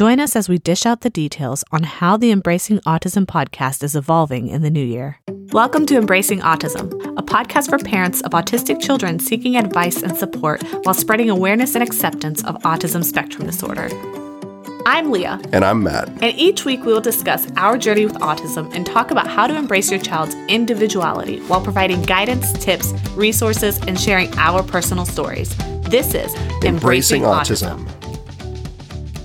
Join us as we dish out the details on how the Embracing Autism podcast is evolving in the new year. Welcome to Embracing Autism, a podcast for parents of autistic children seeking advice and support while spreading awareness and acceptance of autism spectrum disorder. I'm Leah. And I'm Matt. And each week we will discuss our journey with autism and talk about how to embrace your child's individuality while providing guidance, tips, resources, and sharing our personal stories. This is Embracing, Embracing autism. autism.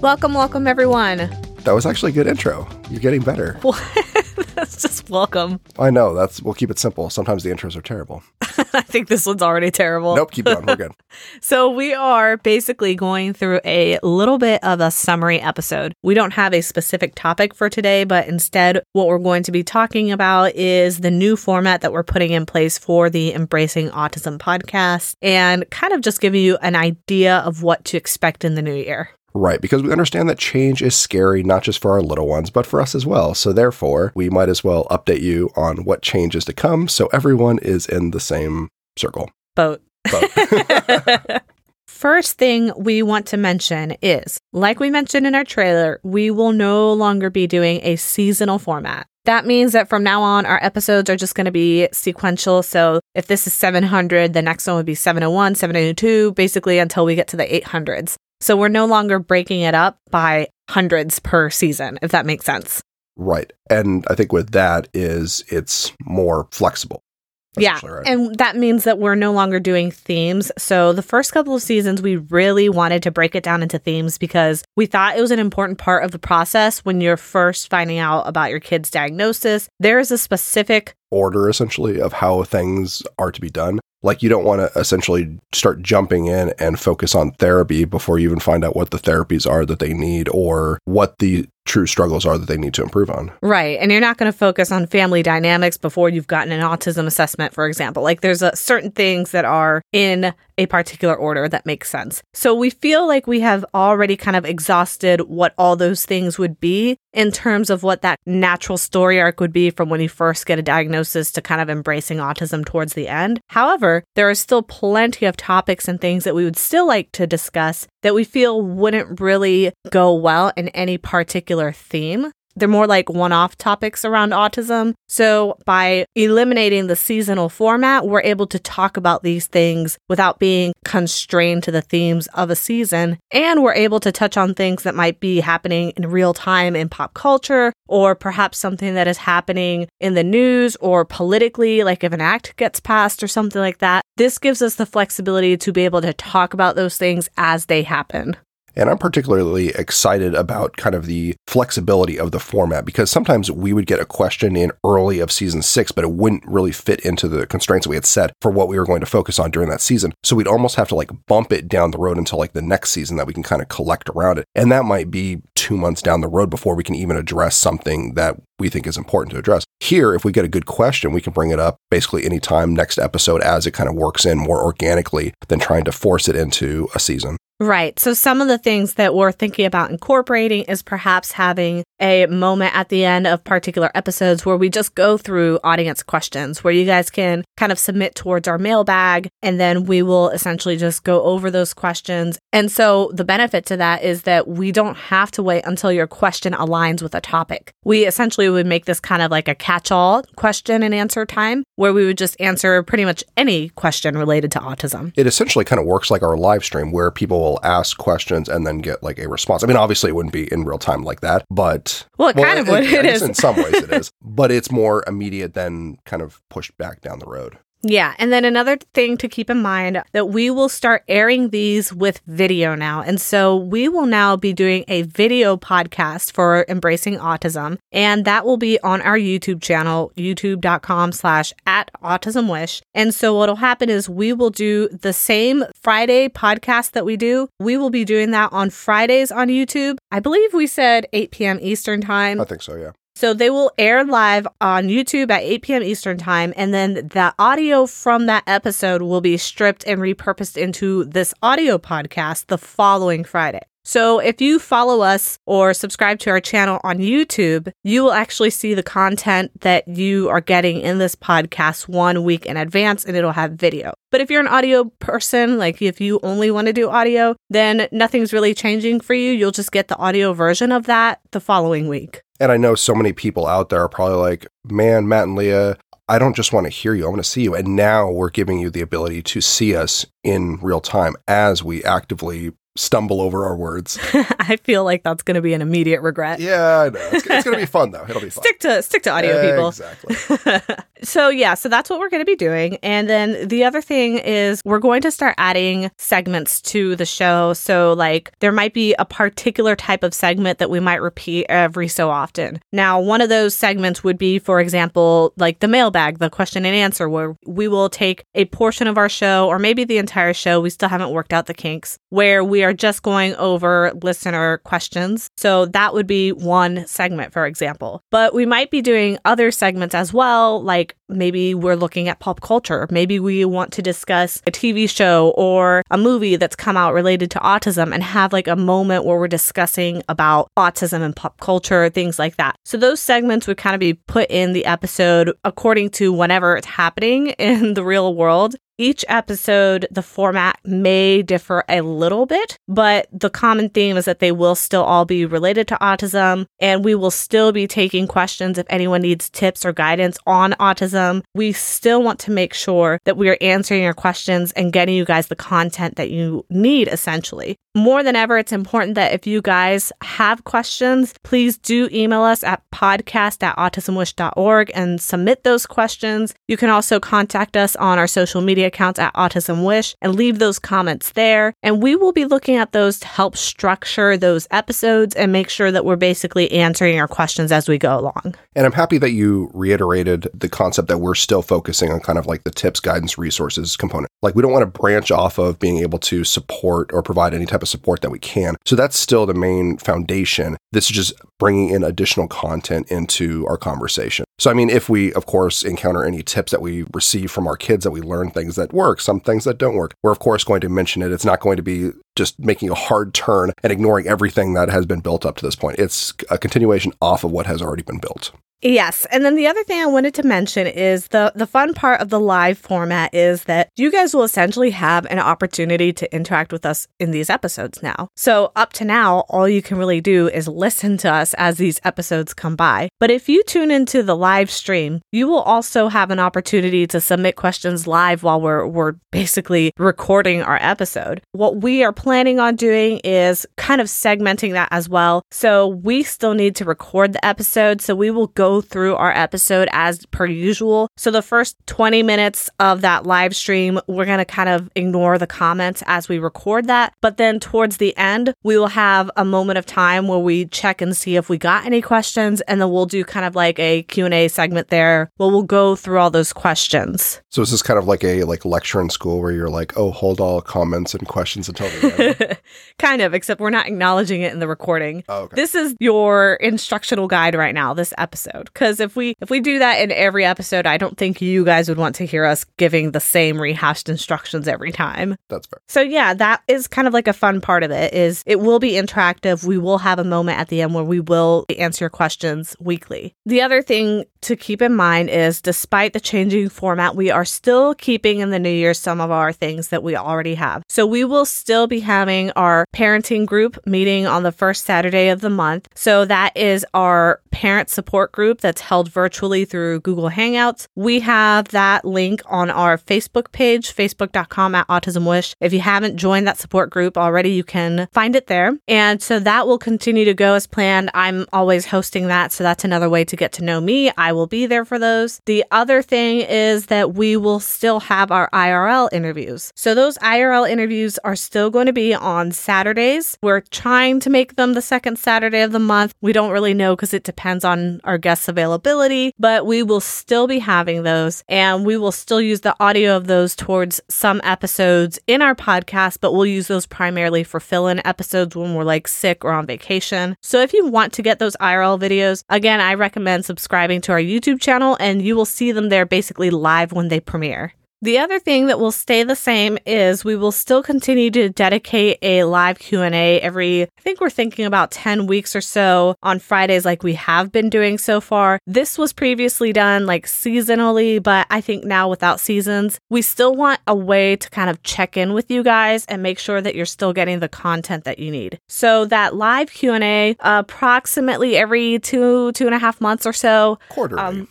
Welcome, welcome, everyone. That was actually a good intro. You're getting better. that's just welcome. I know. That's we'll keep it simple. Sometimes the intros are terrible. I think this one's already terrible. Nope, keep going. We're good. so we are basically going through a little bit of a summary episode. We don't have a specific topic for today, but instead what we're going to be talking about is the new format that we're putting in place for the Embracing Autism podcast and kind of just giving you an idea of what to expect in the new year. Right, because we understand that change is scary, not just for our little ones, but for us as well. So, therefore, we might as well update you on what change is to come so everyone is in the same circle. Boat. Boat. First thing we want to mention is, like we mentioned in our trailer, we will no longer be doing a seasonal format. That means that from now on, our episodes are just going to be sequential. So if this is 700, the next one would be 701, 702, basically until we get to the 800s. So we're no longer breaking it up by hundreds per season, if that makes sense. Right. And I think with that is it's more flexible. Yeah. Right. And that means that we're no longer doing themes. So the first couple of seasons, we really wanted to break it down into themes because we thought it was an important part of the process when you're first finding out about your kid's diagnosis. There is a specific order essentially of how things are to be done. Like you don't want to essentially start jumping in and focus on therapy before you even find out what the therapies are that they need or what the true struggles are that they need to improve on. Right. And you're not going to focus on family dynamics before you've gotten an autism assessment, for example. Like there's a, certain things that are in a particular order that makes sense. So we feel like we have already kind of exhausted what all those things would be in terms of what that natural story arc would be from when you first get a diagnosis to kind of embracing autism towards the end. However, there are still plenty of topics and things that we would still like to discuss that we feel wouldn't really go well in any particular theme. They're more like one off topics around autism. So, by eliminating the seasonal format, we're able to talk about these things without being constrained to the themes of a season. And we're able to touch on things that might be happening in real time in pop culture, or perhaps something that is happening in the news or politically, like if an act gets passed or something like that. This gives us the flexibility to be able to talk about those things as they happen. And I'm particularly excited about kind of the flexibility of the format because sometimes we would get a question in early of season six, but it wouldn't really fit into the constraints that we had set for what we were going to focus on during that season. So we'd almost have to like bump it down the road until like the next season that we can kind of collect around it. And that might be two months down the road before we can even address something that we think is important to address. Here, if we get a good question, we can bring it up basically anytime next episode as it kind of works in more organically than trying to force it into a season. Right. So, some of the things that we're thinking about incorporating is perhaps having a moment at the end of particular episodes where we just go through audience questions where you guys can kind of submit towards our mailbag and then we will essentially just go over those questions. And so, the benefit to that is that we don't have to wait until your question aligns with a topic. We essentially would make this kind of like a catch all question and answer time where we would just answer pretty much any question related to autism. It essentially kind of works like our live stream where people will ask questions and then get like a response. I mean, obviously it wouldn't be in real time like that, but well, it well, kind of would. It, it is in some ways it is, but it's more immediate than kind of pushed back down the road. Yeah. And then another thing to keep in mind that we will start airing these with video now. And so we will now be doing a video podcast for embracing autism. And that will be on our YouTube channel, youtube.com slash at autism wish. And so what'll happen is we will do the same Friday podcast that we do. We will be doing that on Fridays on YouTube. I believe we said 8 p.m. Eastern time. I think so, yeah. So they will air live on YouTube at 8 p.m. Eastern Time, and then the audio from that episode will be stripped and repurposed into this audio podcast the following Friday. So if you follow us or subscribe to our channel on YouTube, you will actually see the content that you are getting in this podcast one week in advance and it'll have video. But if you're an audio person, like if you only want to do audio, then nothing's really changing for you. You'll just get the audio version of that the following week. And I know so many people out there are probably like, man, Matt and Leah, I don't just want to hear you, I want to see you. And now we're giving you the ability to see us in real time as we actively stumble over our words. I feel like that's going to be an immediate regret. Yeah, I know. It's, it's going to be fun though. It'll be fun. Stick to stick to audio, people. Exactly. so yeah, so that's what we're going to be doing. And then the other thing is we're going to start adding segments to the show. So like there might be a particular type of segment that we might repeat every so often. Now, one of those segments would be, for example, like the mailbag, the question and answer, where we will take a portion of our show or maybe the entire show. We still haven't worked out the kinks where we are just going over listener questions. So that would be one segment, for example. But we might be doing other segments as well, like maybe we're looking at pop culture. Maybe we want to discuss a TV show or a movie that's come out related to autism and have like a moment where we're discussing about autism and pop culture, things like that. So those segments would kind of be put in the episode according to whenever it's happening in the real world. Each episode, the format may differ a little bit, but the common theme is that they will still all be related to autism, and we will still be taking questions if anyone needs tips or guidance on autism. We still want to make sure that we are answering your questions and getting you guys the content that you need, essentially. More than ever, it's important that if you guys have questions, please do email us at podcast at and submit those questions. You can also contact us on our social media accounts at Autism Wish and leave those comments there. And we will be looking at those to help structure those episodes and make sure that we're basically answering your questions as we go along. And I'm happy that you reiterated the concept that we're still focusing on kind of like the tips, guidance, resources component. Like we don't want to branch off of being able to support or provide any type of support that we can. So that's still the main foundation. This is just bringing in additional content into our conversation. So, I mean, if we, of course, encounter any tips that we receive from our kids that we learn things that work, some things that don't work, we're, of course, going to mention it. It's not going to be just making a hard turn and ignoring everything that has been built up to this point. It's a continuation off of what has already been built. Yes, and then the other thing I wanted to mention is the the fun part of the live format is that you guys will essentially have an opportunity to interact with us in these episodes now. So up to now, all you can really do is listen to us as these episodes come by. But if you tune into the live stream, you will also have an opportunity to submit questions live while we're we're basically recording our episode. What we are planning on doing is kind of segmenting that as well. So we still need to record the episode, so we will go through our episode as per usual. So the first 20 minutes of that live stream, we're going to kind of ignore the comments as we record that. But then towards the end, we will have a moment of time where we check and see if we got any questions and then we'll do kind of like a Q&A segment there where we'll go through all those questions. So this is this kind of like a like lecture in school where you're like, "Oh, hold all comments and questions until the end." kind of, except we're not acknowledging it in the recording. Oh, okay. This is your instructional guide right now, this episode. Cuz if we if we do that in every episode, I don't think you guys would want to hear us giving the same rehashed instructions every time. That's fair. So yeah, that is kind of like a fun part of it is it will be interactive. We will have a moment at the end where we will answer your questions weekly. The other thing to keep in mind is despite the changing format, we are still keeping in the new year some of our things that we already have. So we will still be having our parenting group meeting on the first Saturday of the month. So that is our parent support group that's held virtually through Google Hangouts. We have that link on our Facebook page, facebook.com at Autism Wish. If you haven't joined that support group already, you can find it there. And so that will continue to go as planned. I'm always hosting that. So that's another way to get to know me. I will be there for those. The other thing is that we will still have our IRL interviews. So those IRL interviews are still going to be on Saturdays. We're trying to make them the second Saturday of the month. We don't really know because it depends on our guests' availability, but we will still be having those and we will still use the audio of those towards some episodes in our podcast, but we'll use those primarily for fill in episodes when we're like sick or on vacation. So if you want to get those IRL videos, again, I recommend subscribing to our YouTube channel and you will see them there basically live when they premiere. The other thing that will stay the same is we will still continue to dedicate a live Q&A every I think we're thinking about 10 weeks or so on Fridays like we have been doing so far. This was previously done like seasonally, but I think now without seasons, we still want a way to kind of check in with you guys and make sure that you're still getting the content that you need. So that live Q&A approximately every two, two and a half months or so. Quarterly. Um.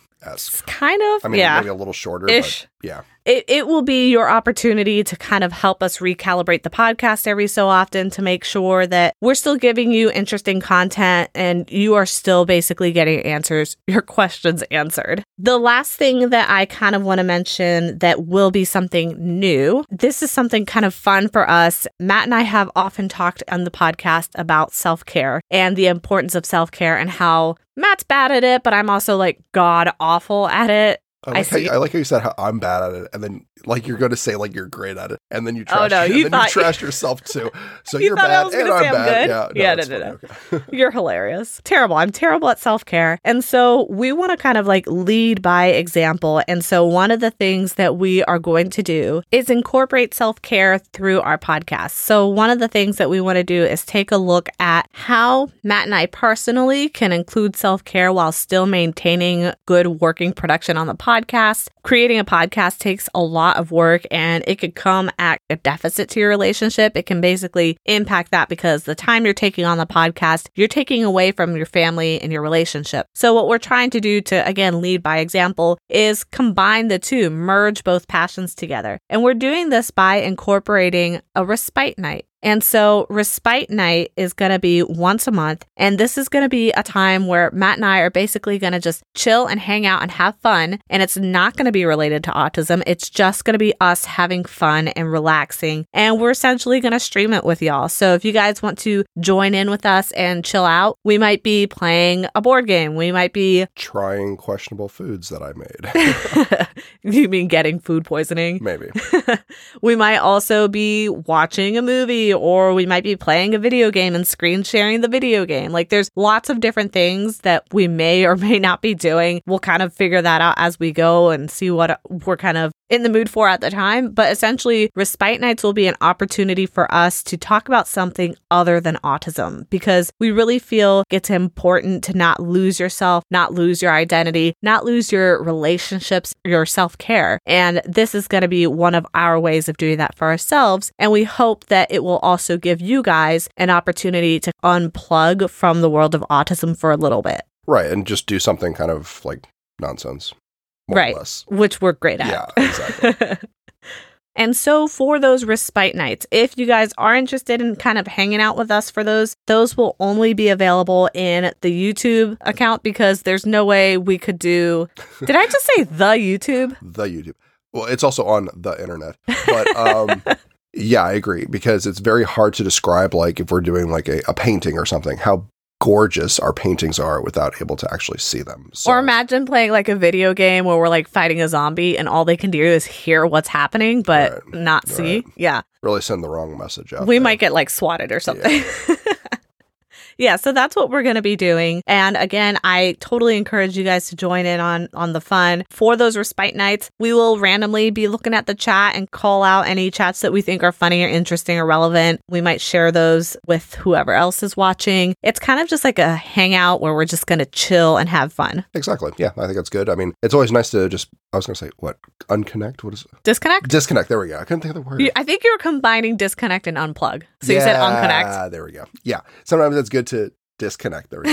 Kind of. I mean, yeah. maybe a little shorter, Ish. Yeah. it, it will be your opportunity to kind of help us recalibrate the podcast every so often to make sure that we're still giving you interesting content and you are still basically getting answers, your questions answered. The last thing that I kind of want to mention that will be something new, this is something kind of fun for us. Matt and I have often talked on the podcast about self care and the importance of self care and how Matt's bad at it, but I'm also like god awful at it. I I like, how see. you, I like how you said how I'm bad at it, and then like you're going to say like you're great at it, and then you trash, Oh, no, and you thought- you trash yourself too. So You I bad, and I'm I'm bad. good? Yeah, Yeah, that's no, no. Okay. You're hilarious. Terrible. I'm terrible at self care. And so we want to kind of like lead by example. And so one of the things that we are going to do is incorporate self care through our podcast. So one of the things that we want to do is take a look at how Matt and I personally can include self care while still maintaining good working production on the podcast. Creating a podcast takes a lot of work and it could come at a deficit to your relationship. It can basically impact that because the time you're taking on the podcast, you're taking away from your family and your relationship. So, what we're trying to do to, again, lead by example is combine the two, merge both passions together. And we're doing this by incorporating a respite night. And so, Respite Night is going to be once a month. And this is going to be a time where Matt and I are basically going to just chill and hang out and have fun. And it's not going to be related to autism. It's just going to be us having fun and relaxing. And we're essentially going to stream it with y'all. So, if you guys want to join in with us and chill out, we might be playing a board game. We might be, Trying questionable foods that I made, you mean getting food poisoning? maybe. we might also be watching a movie or we might be playing a video game and screen sharing the video game. Like there's lots of different things that we may or may not be doing. We'll kind of figure that out as we go and see what we're kind of in the mood for at the time. But essentially, respite nights will be an opportunity for us to talk about something other than autism because we really feel it's important to not lose yourself, not lose your identity, not lose your relationships, your self care. And this is going to be one of our ways of doing that for ourselves. And we hope that it will also give you guys an opportunity to unplug from the world of autism for a little bit, Right, and just do something kind of like nonsense, Right. which we're great at. Yeah, exactly. And so for those respite nights, if you guys are interested in kind of hanging out with us for those, those will only be available in the YouTube account because there's no way we could do Did I just say the YouTube? the YouTube. Well, it's also on the internet, but um, yeah, I agree because it's very hard to describe. Like if we're doing like a, a painting or something, how gorgeous our paintings are without able to actually see them. So, Or imagine playing like a video game where we're like fighting a zombie and all they can do is hear what's happening but Right. not see. Right. Yeah. really send the wrong message out. we there. might get like swatted or something. yeah, so that's what we're going to be doing. And again, I totally encourage you guys to join in on on the fun. For those respite nights, we will randomly be looking at the chat and call out any chats that we think are funny or interesting or relevant. We might share those with whoever else is watching. It's kind of just like a hangout where we're just going to chill and have fun. exactly. Yeah, I think that's good. I mean, it's always nice to just. I was going to say what unconnect. What is it? Disconnect? disconnect? There we go. I couldn't think of the word. You- I think you were combining disconnect and unplug. So you said unconnect. There we go. Yeah. Sometimes it's good to disconnect there or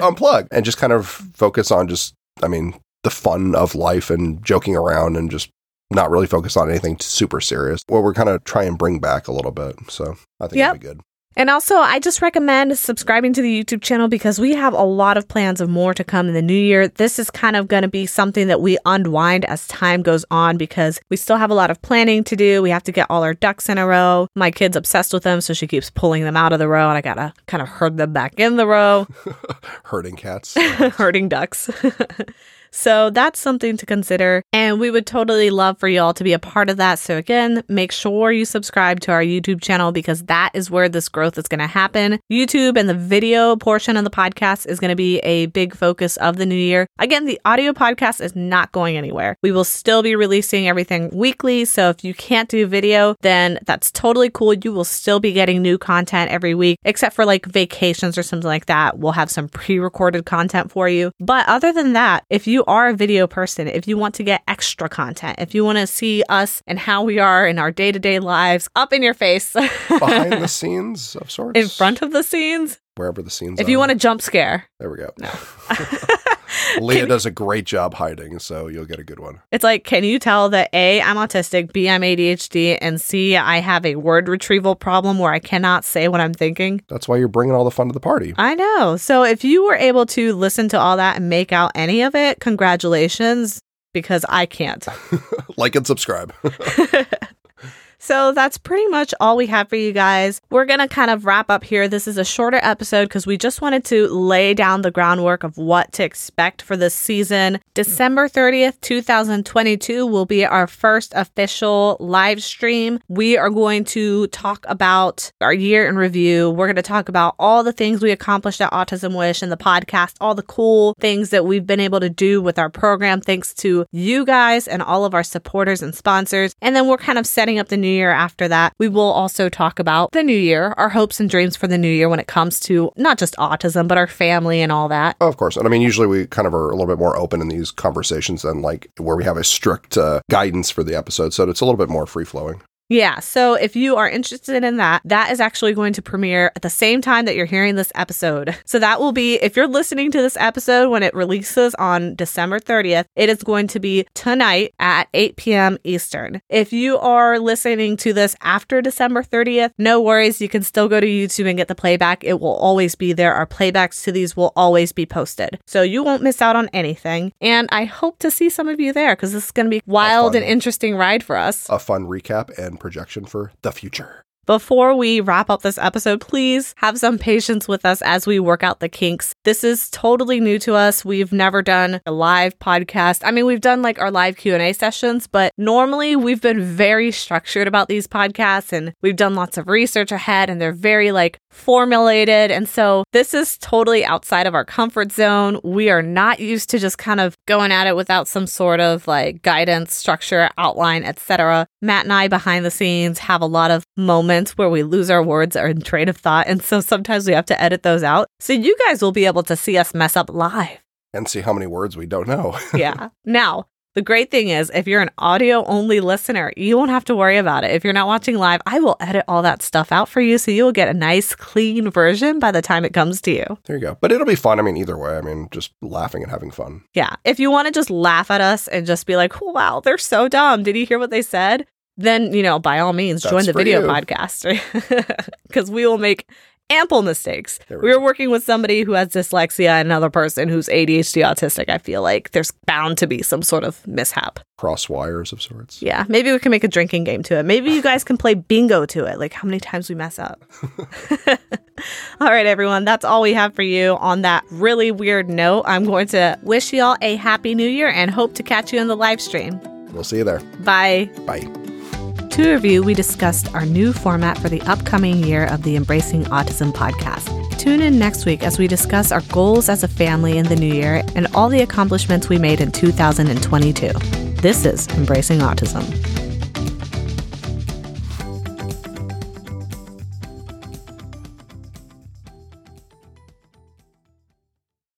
unplug and just kind of focus on just, I mean, the fun of life and joking around and just not really focus on anything super serious. What we're kind of try and bring back a little bit. So I think Yep. it'll be good. And also, I just recommend subscribing to the YouTube channel because we have a lot of plans of more to come in the new year. This is kind of going to be something that we unwind as time goes on because we still have a lot of planning to do. We have to get all our ducks in a row. My kid's obsessed with them, so she keeps pulling them out of the row, and I got to kind of herd them back in the row. Herding cats. herding ducks. So that's something to consider. And we would totally love for y'all to be a part of that. So again, make sure you subscribe to our YouTube channel because that is where this growth is going to happen. YouTube and the video portion of the podcast is going to be a big focus of the new year. Again, the audio podcast is not going anywhere. We will still be releasing everything weekly. So if you can't do video, then that's totally cool. You will still be getting new content every week, except for like vacations or something like that. We'll have some pre recorded content for you. But other than that, if you are a video person, if you want to get extra content, if you want to see us and how we are in our day to day lives up in your face, Behind the scenes of sorts. in front of the scenes, Wherever the scenes are if are. you want a jump scare, There we go. No. Leah Can- does a great job hiding, so you'll get a good one. It's like, can you tell that A, I'm autistic, B, I'm ADHD, and C, I have a word retrieval problem where I cannot say what I'm thinking? That's why you're bringing all the fun to the party. I know. So if you were able to listen to all that and make out any of it, congratulations, because I can't. like and subscribe. So that's pretty much all we have for you guys. We're going to kind of wrap up here. This is a shorter episode because we just wanted to lay down the groundwork of what to expect for this season. December 30th, 2022 will be our first official live stream. We are going to talk about our year in review. We're going to talk about all the things we accomplished at Autism Wish and the podcast, all the cool things that we've been able to do with our program thanks to you guys and all of our supporters and sponsors. And then we're kind of setting up the new year after that. We will also talk about the new year, our hopes and dreams for the new year when it comes to not just autism, but our family and all that. of course. And I mean, usually we kind of are a little bit more open in these conversations than like where we have a strict uh, guidance for the episode. So it's a little bit more free flowing. Yeah, so if you are interested in that, that is actually going to premiere at the same time that you're hearing this episode. So that will be, if you're listening to this episode when it releases on December 30th, it is going to be tonight at 8 p.m. Eastern. If you are listening to this after December 30th, no worries. You can still go to YouTube and get the playback. It will always be there. Our playbacks to these will always be posted. So you won't miss out on anything. And I hope to see some of you there because this is going to be wild and interesting ride for us. A fun recap and projection for the future. Before we wrap up this episode, please have some patience with us as we work out the kinks. This is totally new to us. We've never done a live podcast. I mean, we've done like our live Q&A sessions, but normally we've been very structured about these podcasts and we've done lots of research ahead and they're very like formulated. And so this is totally outside of our comfort zone. We are not used to just kind of going at it without some sort of like guidance, structure, outline, etc. Matt and I behind the scenes have a lot of moments where we lose our words or in train of thought. And so sometimes we have to edit those out. So you guys will be able to see us mess up live. And see how many words we don't know. Yeah. now, the great thing is, if you're an audio only listener, you won't have to worry about it. If you're not watching live, I will edit all that stuff out for you so you will get a nice, clean version by the time it comes to you. there you go. But it'll be fun. I mean, either way, I mean, just laughing and having fun. Yeah. If you want to just laugh at us and just be like, wow, they're so dumb. Did you hear what they said? Then, you know, by all means, join the video you. podcast because we will make ample mistakes. We We are working with somebody who has dyslexia and another person who's ADHD autistic. I feel like there's bound to be some sort of mishap. Cross wires of sorts. Yeah. Maybe we can make a drinking game to it. Maybe you guys can play bingo to it. Like how many times we mess up. all right, everyone. That's all we have for you on that really weird note. I'm going to wish you all a happy new year and hope to catch you in the live stream. We'll see you there. Bye. Bye. To review, we discussed our new format for the upcoming year of the Embracing Autism podcast. Tune in next week as we discuss our goals as a family in the new year and all the accomplishments we made in 2022. This is Embracing Autism.